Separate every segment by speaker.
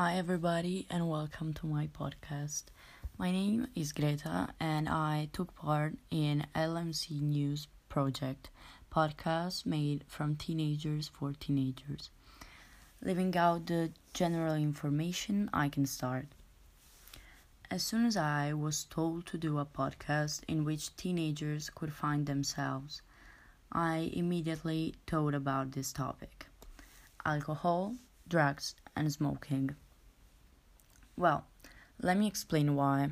Speaker 1: Hi, everybody, and welcome to my podcast. My name is Greta, and I took part in LMC News Project podcast made from teenagers for teenagers. Leaving out the general information, I can start. As soon as I was told to do a podcast in which teenagers could find themselves, I immediately thought about this topic alcohol, drugs, and smoking. Well, let me explain why.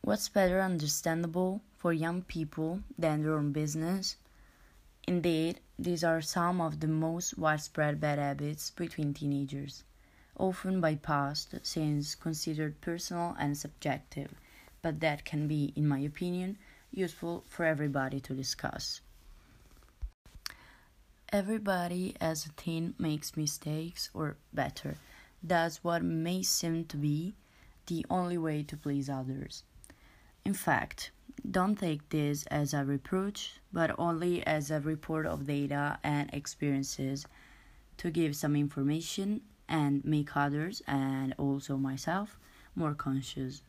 Speaker 1: What's better understandable for young people than their own business? Indeed, these are some of the most widespread bad habits between teenagers, often bypassed since considered personal and subjective, but that can be, in my opinion, useful for everybody to discuss. Everybody as a teen makes mistakes, or better, does what may seem to be the only way to please others. In fact, don't take this as a reproach, but only as a report of data and experiences to give some information and make others, and also myself, more conscious.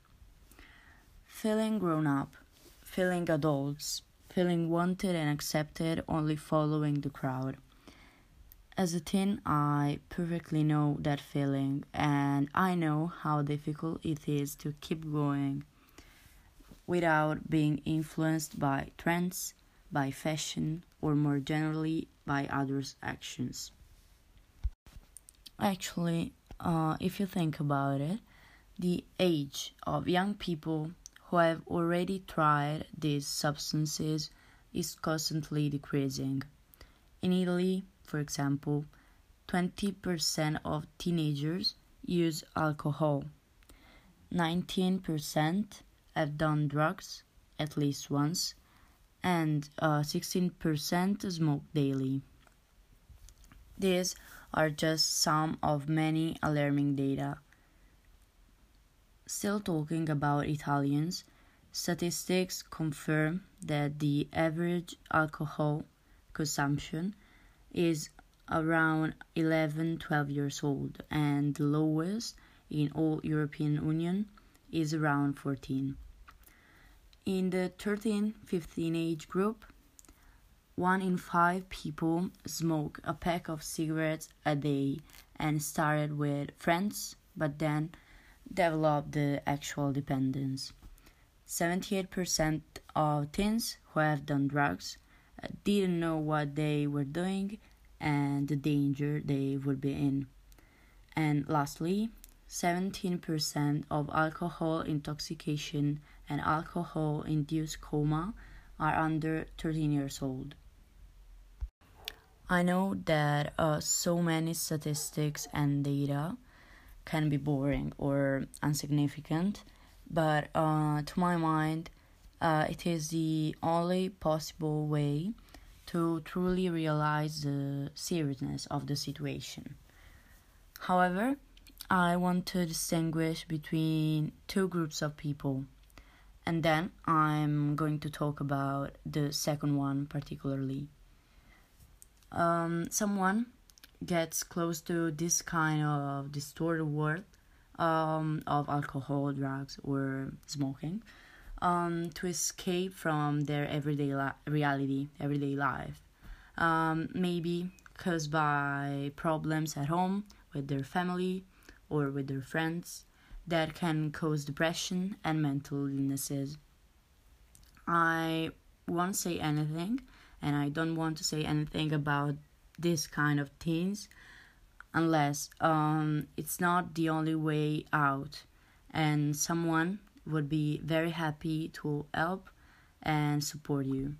Speaker 1: Feeling grown up, feeling adults, feeling wanted and accepted only following the crowd. As a teen, I perfectly know that feeling, and I know how difficult it is to keep going without being influenced by trends, by fashion, or more generally by others' actions. Actually, uh, if you think about it, the age of young people who have already tried these substances is constantly decreasing. In Italy, for example, 20% of teenagers use alcohol, 19% have done drugs at least once, and uh, 16% smoke daily. These are just some of many alarming data Still talking about Italians, statistics confirm that the average alcohol consumption is around 11 12 years old and the lowest in all European Union is around 14. In the 13 15 age group, 1 in 5 people smoke a pack of cigarettes a day and started with friends but then develop the actual dependence. 78% of teens who have done drugs didn't know what they were doing and the danger they would be in. And lastly, 17% of alcohol intoxication and alcohol induced coma are under 13 years old. I know that uh, so many statistics and data can be boring or insignificant, but uh, to my mind, uh, it is the only possible way to truly realize the seriousness of the situation. However, I want to distinguish between two groups of people, and then I'm going to talk about the second one particularly. Um, someone gets close to this kind of distorted world um, of alcohol, drugs, or smoking um, to escape from their everyday li- reality, everyday life. Um, maybe caused by problems at home with their family or with their friends that can cause depression and mental illnesses. I won't say anything, and I don't want to say anything about this kind of things unless um, it's not the only way out and someone would be very happy to help and support you.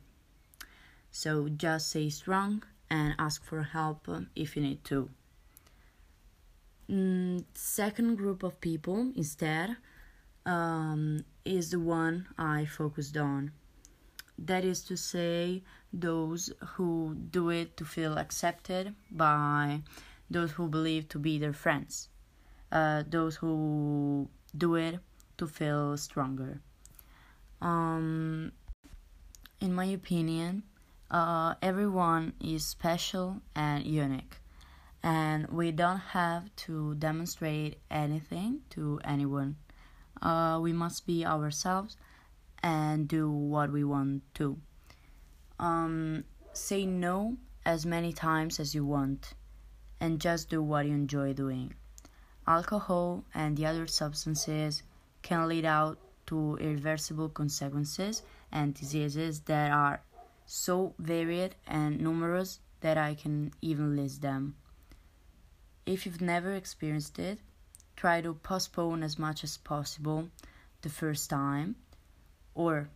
Speaker 1: So just stay strong and ask for help if you need to. Mm, second group of people instead um, is the one I focused on. That is to say, those who do it to feel accepted by those who believe to be their friends, uh, those who do it to feel stronger. Um, in my opinion, uh, everyone is special and unique, and we don't have to demonstrate anything to anyone. Uh, we must be ourselves and do what we want to. Um, say no as many times as you want and just do what you enjoy doing. Alcohol and the other substances can lead out to irreversible consequences and diseases that are so varied and numerous that I can even list them. If you've never experienced it, try to postpone as much as possible the first time, or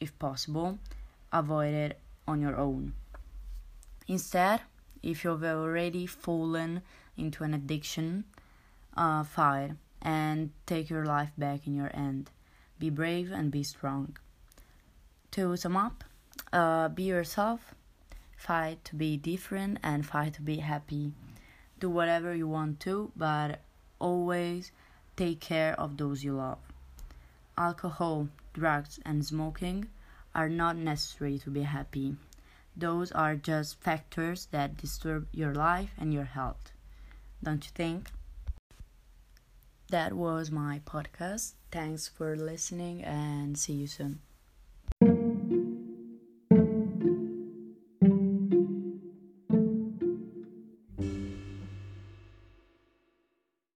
Speaker 1: if possible, avoid it on your own. Instead, if you've already fallen into an addiction, uh, fight and take your life back in your hand. Be brave and be strong. To sum up, uh, be yourself, fight to be different, and fight to be happy. Do whatever you want to, but always take care of those you love. Alcohol, drugs, and smoking are not necessary to be happy. Those are just factors that disturb your life and your health. Don't you think? That was my podcast. Thanks for listening and see you soon.